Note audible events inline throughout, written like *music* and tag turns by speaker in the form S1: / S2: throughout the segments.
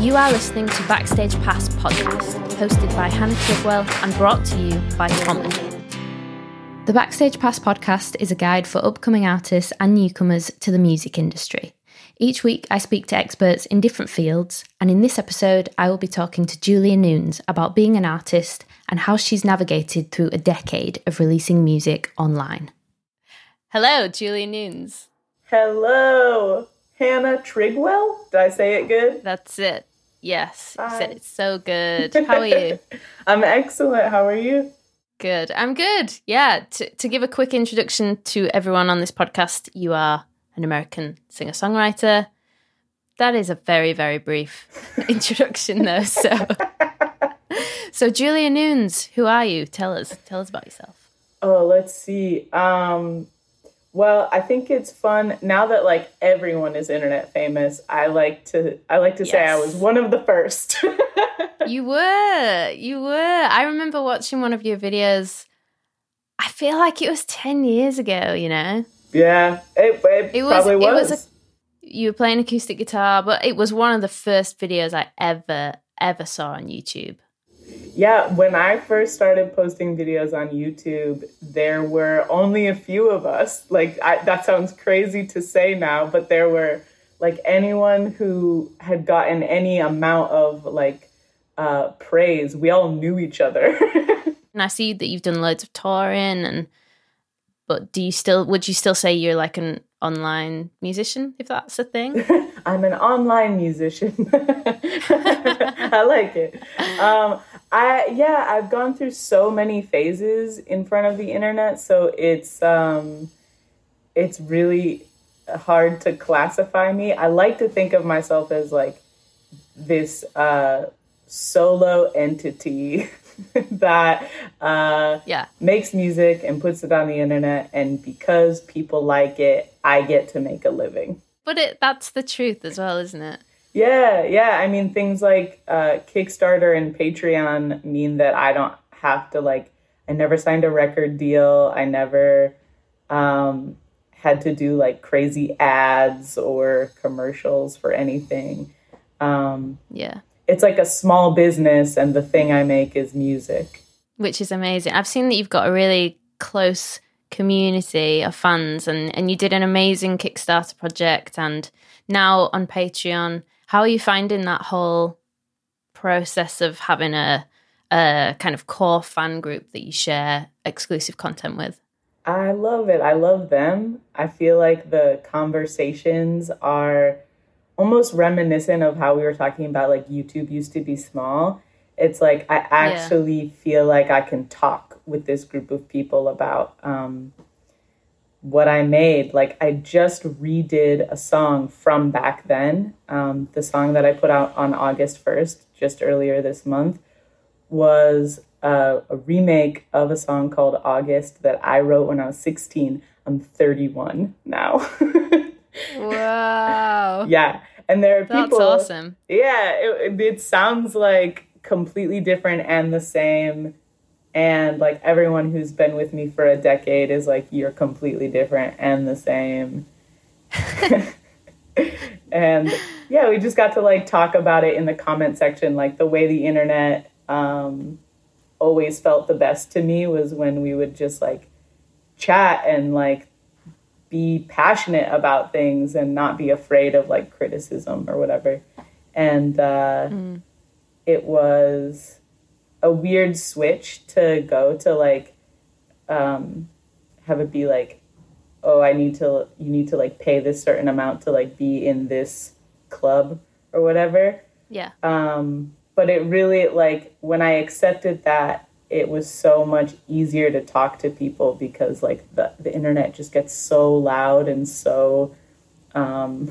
S1: You are listening to Backstage Pass podcast, hosted by Hannah Trigwell and brought to you by Common. The Backstage Pass podcast is a guide for upcoming artists and newcomers to the music industry. Each week, I speak to experts in different fields, and in this episode, I will be talking to Julia Nunes about being an artist and how she's navigated through a decade of releasing music online. Hello, Julia Nunes.
S2: Hello, Hannah Trigwell. Did I say it good?
S1: That's it. Yes, you said it's so good. How are you? *laughs*
S2: I'm excellent. How are you?
S1: Good. I'm good. Yeah. To, to give a quick introduction to everyone on this podcast, you are an American singer songwriter. That is a very, very brief *laughs* introduction, though. So, *laughs* so Julia Nunes, who are you? Tell us. Tell us about yourself.
S2: Oh, let's see. Um, well, I think it's fun now that like everyone is internet famous. I like to I like to yes. say I was one of the first. *laughs*
S1: you were. You were. I remember watching one of your videos. I feel like it was 10 years ago, you know.
S2: Yeah. It, it, it was, probably was. It was a,
S1: you were playing acoustic guitar, but it was one of the first videos I ever ever saw on YouTube.
S2: Yeah, when I first started posting videos on YouTube, there were only a few of us. Like, I, that sounds crazy to say now, but there were like anyone who had gotten any amount of like uh, praise. We all knew each other. *laughs*
S1: and I see that you've done loads of touring, and but do you still? Would you still say you're like an online musician, if that's a thing? *laughs*
S2: I'm an online musician. *laughs* I like it. Um, I yeah, I've gone through so many phases in front of the internet, so it's um, it's really hard to classify me. I like to think of myself as like this uh, solo entity *laughs* that uh,
S1: yeah
S2: makes music and puts it on the internet, and because people like it, I get to make a living.
S1: But it that's the truth as well, isn't it?
S2: Yeah, yeah. I mean, things like uh, Kickstarter and Patreon mean that I don't have to like. I never signed a record deal. I never um, had to do like crazy ads or commercials for anything. Um,
S1: yeah,
S2: it's like a small business, and the thing I make is music,
S1: which is amazing. I've seen that you've got a really close community of fans, and and you did an amazing Kickstarter project, and now on Patreon how are you finding that whole process of having a a kind of core fan group that you share exclusive content with?
S2: I love it. I love them. I feel like the conversations are almost reminiscent of how we were talking about like YouTube used to be small. It's like I actually yeah. feel like I can talk with this group of people about um, what I made. Like I just redid a song from back then. Um, the song that I put out on August 1st, just earlier this month, was a, a remake of a song called August that I wrote when I was 16. I'm 31 now.
S1: wow. *laughs*
S2: Yeah. And there are people.
S1: That's awesome.
S2: Yeah. It, it sounds like completely different and the same and like everyone who's been with me for a decade is like you're completely different and the same. *laughs* And yeah we just got to like talk about it in the comment section. Like the way the internet um, always felt the best to me was when we would just like chat and like be passionate about things and not be afraid of like criticism or whatever. And uh, mm. it was a weird switch to go to like um have it be like oh i need to you need to like pay this certain amount to like be in this club or whatever.
S1: Yeah.
S2: Um but it really like when i accepted that it was so much easier to talk to people because like the, the internet just gets so loud and so um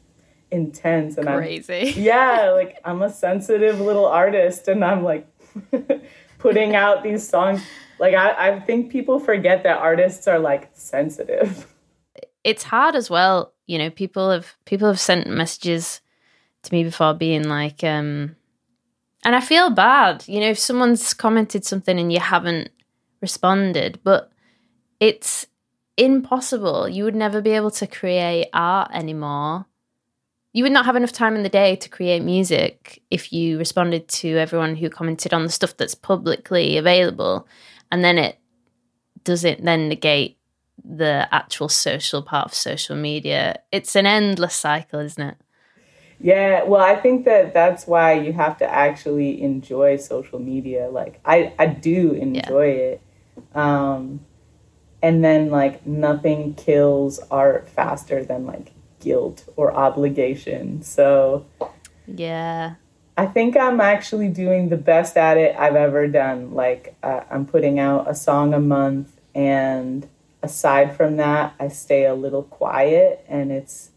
S2: *laughs* intense and
S1: crazy.
S2: I'm, yeah like i'm a sensitive little artist and i'm like *laughs* putting out these songs. Like I, I think people forget that artists are like sensitive.
S1: It's hard as well. You know, people have people have sent messages to me before being like, um and I feel bad, you know, if someone's commented something and you haven't responded, but it's impossible. You would never be able to create art anymore you would not have enough time in the day to create music if you responded to everyone who commented on the stuff that's publicly available. And then it does it then negate the actual social part of social media. It's an endless cycle isn't it?
S2: Yeah well i think that that's why you have to actually enjoy social media. Like i i do enjoy yeah. it. Um and then like nothing kills art faster than like guilt or obligation. So,
S1: yeah.
S2: I think I'm actually doing the best at it I've ever done. Like, uh, I'm putting out a song a month, and aside from that, I stay a little quiet, and it's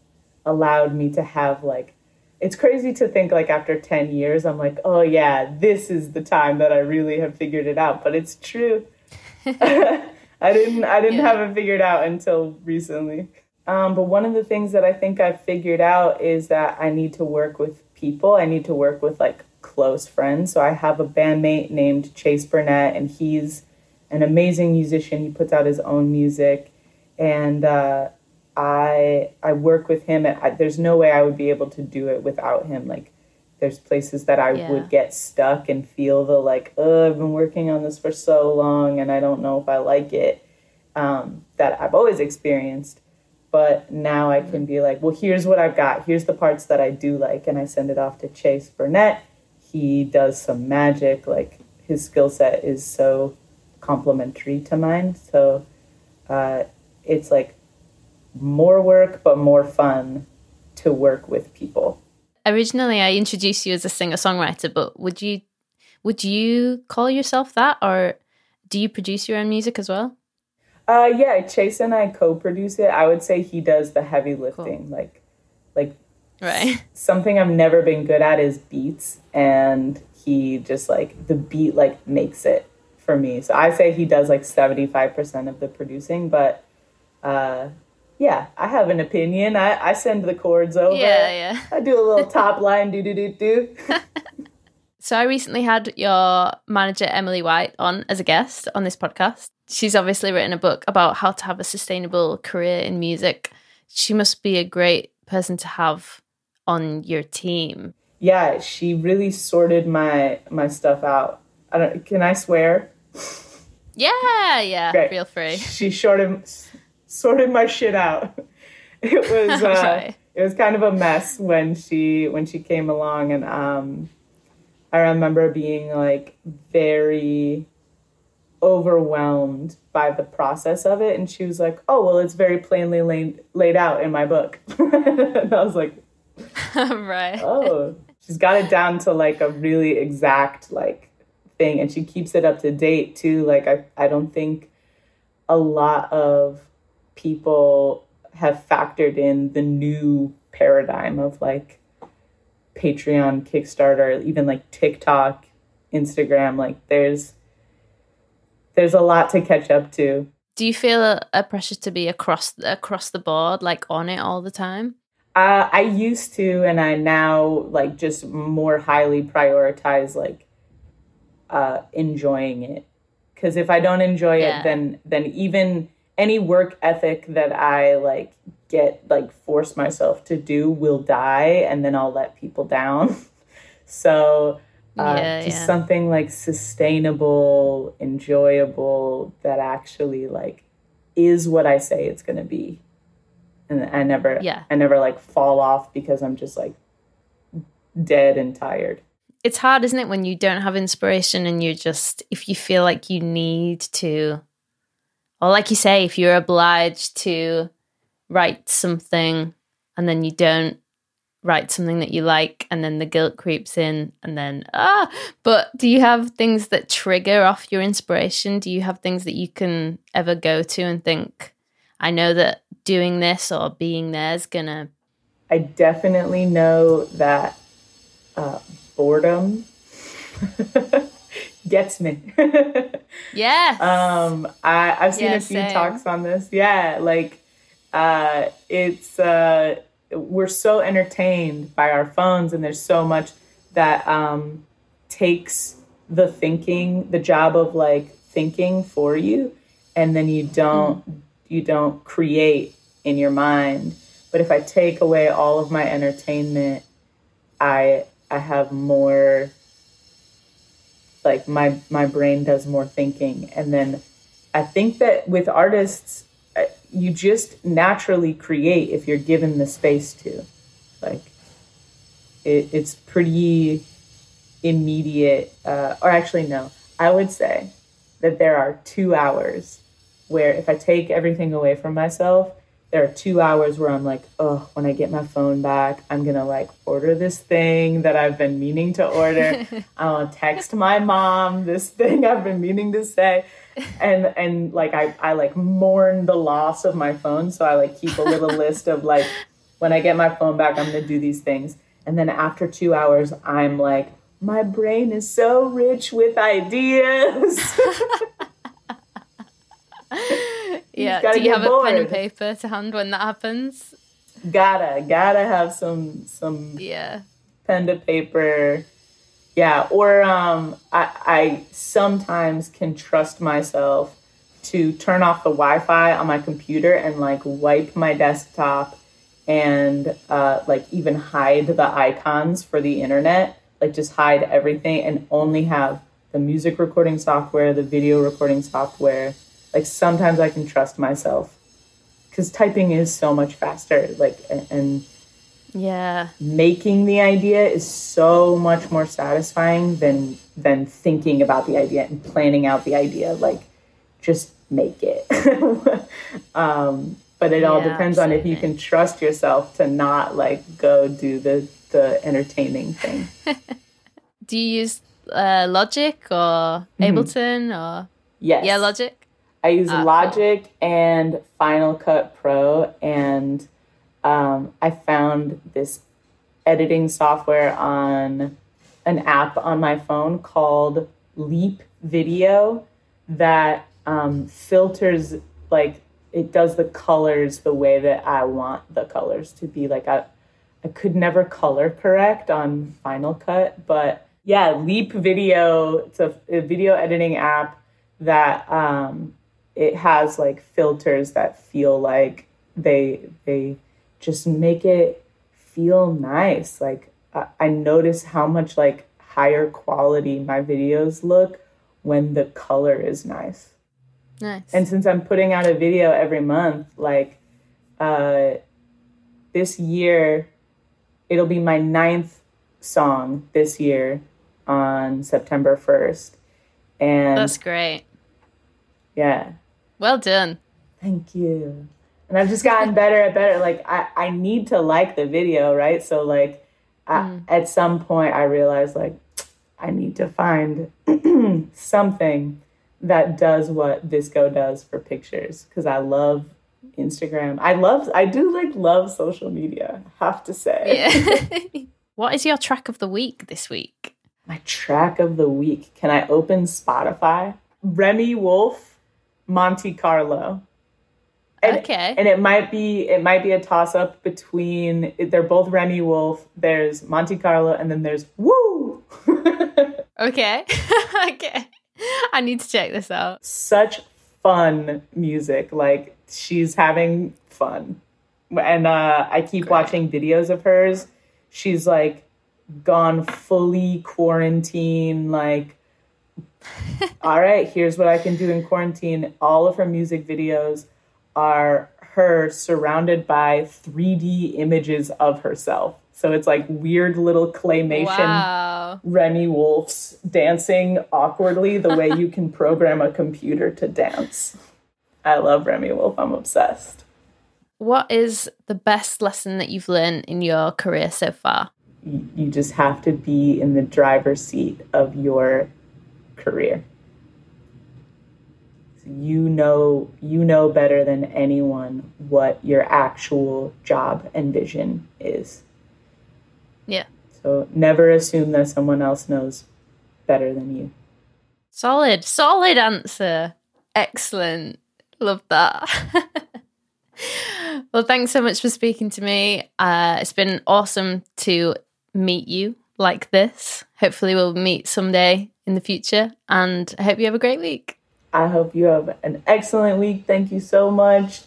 S2: allowed me to have like, it's crazy to think like after 10 years, I'm like, oh yeah, this is the time that I really have figured it out. But it's true. *laughs* *laughs* I didn't I didn't yeah. have it figured out until recently. Um, but one of the things that I think I've figured out is that I need to work with people. I need to work with like close friends. So I have a bandmate named Chase Burnett, and he's an amazing musician. He puts out his own music, and uh, I I work with him. I, there's no way I would be able to do it without him. Like there's places that I yeah. would get stuck and feel the like, oh, I've been working on this for so long, and I don't know if I like it. Um, that I've always experienced but now I can be like, well, here's what I've got. Here's the parts that I do like. And I send it off to Chase Burnett. He does some magic. Like his skill set is so complementary to mine. So uh, it's like more work, but more fun to work with people.
S1: Originally, I introduced you as a singer songwriter, but would you would you call yourself that, or do you produce your own music as well?
S2: Uh, yeah, Chase and I co-produce it. I would say he does the heavy lifting, cool. like, like,
S1: right.
S2: Something I've never been good at is beats, and he just like the beat like makes it for me. So I say he does like seventy five percent of the producing, but uh, yeah, I have an opinion. I, I send the chords over.
S1: Yeah, yeah.
S2: I do a little top line, do do do do. *laughs*
S1: So I recently had your manager Emily White on as a guest on this podcast. She's obviously written a book about how to have a sustainable career in music. She must be a great person to have on your team.
S2: Yeah, she really sorted my my stuff out. I don't can I swear?
S1: Yeah, yeah, Great. feel free.
S2: She sorted sorted my shit out. *laughs* It was *laughs* uh, right. it was kind of a mess when she when she came along and um I remember being like very overwhelmed by the process of it. And she was like, Oh, well, it's very plainly laid, laid out in my book. *laughs* and I was like, *laughs*
S1: Right.
S2: Oh, she's got it down to like a really exact like thing. And she keeps it up to date too. Like, I, I don't think a lot of people have factored in the new paradigm of like Patreon, Kickstarter, even like TikTok, Instagram. Like there's there's a lot to catch up to.
S1: Do you feel a, a pressure to be across across the board, like on it all the time?
S2: Uh, I used to, and I now like just more highly prioritize like uh, enjoying it. Because if I don't enjoy yeah. it, then then even any work ethic that I like get like force myself to do will die and then I'll let people down. *laughs* so uh, yeah, just yeah. something like sustainable, enjoyable that actually like is what I say it's going to be. And I never yeah. I never like fall off because I'm just like dead and tired.
S1: It's hard, isn't it, when you don't have inspiration and you just if you feel like you need to or like you say if you're obliged to write something and then you don't write something that you like and then the guilt creeps in and then ah but do you have things that trigger off your inspiration? Do you have things that you can ever go to and think i know that doing this or being there is gonna
S2: i definitely know that uh, boredom *laughs* gets me. *laughs*
S1: Yeah
S2: um i i've seen yeah, a few same. talks on this. Yeah like uh, it's uh, we're so entertained by our phones, and there's so much that um, takes the thinking, the job of like thinking for you, and then you don't mm. you don't create in your mind. But if I take away all of my entertainment, I I have more like my my brain does more thinking and then I think that with artists you just naturally create if you're given the space to. Like it, it's pretty immediate uh, or actually no i would say that there are two hours where if i take everything away from myself there are two hours where i'm like oh when i get my phone back i'm gonna like order this thing that i've been meaning to order. I want to text my mom this thing i've been meaning to say. And and like I, I like mourn the loss of my phone. So i like keep a little *laughs* list of like when i get my phone back i'm gonna do these things. And then after two hours i'm like my brain is so rich with ideas. *laughs* *laughs*
S1: yeah. Do you have bored. a pen and paper to hand when that happens?
S2: Gotta, gotta have some some
S1: yeah
S2: pen to paper. Yeah, or um, I, I sometimes can trust myself to turn off the Wi-Fi on my computer and like wipe my desktop and uh, like even hide the icons for the internet like just hide everything and only have the music recording software, the video recording software. Like sometimes I can trust myself because typing is so much faster. Like and
S1: yeah,
S2: making the idea is so much more satisfying than than thinking about the idea and planning out the idea. Like just make it. *laughs* um, but it all yeah, depends absolutely. on if you can trust yourself to not like go do the the entertaining thing. *laughs*
S1: Do you use uh, Logic or mm-hmm. Ableton or
S2: yes?
S1: Yeah, Logic.
S2: I use ah, Logic cool. and Final Cut Pro, and um, I found this editing software on an app on my phone called Leap Video that um, filters like it does the colors the way that I want the colors to be. Like I, I could never color correct on Final Cut, but yeah, Leap Video. It's a, a video editing app that um, it has like filters that feel like they they just make it feel nice. Like I, I notice how much like higher quality my videos look when the color is nice.
S1: Nice.
S2: And since I'm putting out a video every month, like uh, this year it'll be my ninth song this year on September 1st. And
S1: that's great.
S2: Yeah.
S1: Well done.
S2: Thank you. And I've just gotten better and better. Like I, I need to like the video, right? So like mm. I, at some point I realized like I need to find *clears throat* something that does what VSCO does for pictures because I love Instagram. I love I do like love social media, have to say.
S1: Yeah. *laughs* *laughs* what is your track of the week this week?
S2: My track of the week. Can I open Spotify? Remi Wolf, Monte Carlo.
S1: And, okay.
S2: And it might be it might be a toss up between they're both Remi Wolf. There's Monte Carlo and then there's Woo. *laughs*
S1: okay. *laughs* okay. I need to check this out.
S2: Such fun music. Like she's having fun. And uh, I keep Great. watching videos of hers. She's like gone fully quarantine, like, all right, here's what I can do in quarantine. All of her music videos are her surrounded by 3D images of herself. So it's like weird little claymation
S1: wow.
S2: Remi Wolf's dancing awkwardly the way you can *laughs* program a computer to dance. I love Remi Wolf. I'm obsessed.
S1: What is the best lesson that you've learned in your career so far?
S2: You just have to be in the driver's seat of your career. You know, you know better than anyone what your actual job and vision is.
S1: Yeah.
S2: So never assume that someone else knows better than you.
S1: Solid, solid answer. Excellent. Love that. *laughs* well, thanks so much for speaking to me. Uh, it's been awesome to meet you like this. Hopefully, we'll meet someday in the future. And I hope you have a great week.
S2: I hope you have an excellent week. Thank you so much.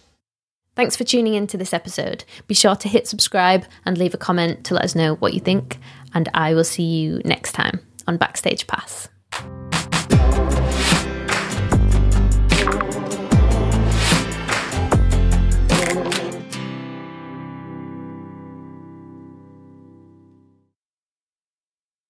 S1: Thanks for tuning in to this episode. Be sure to hit subscribe and leave a comment to let us know what you think, and I will see you next time on Backstage Pass.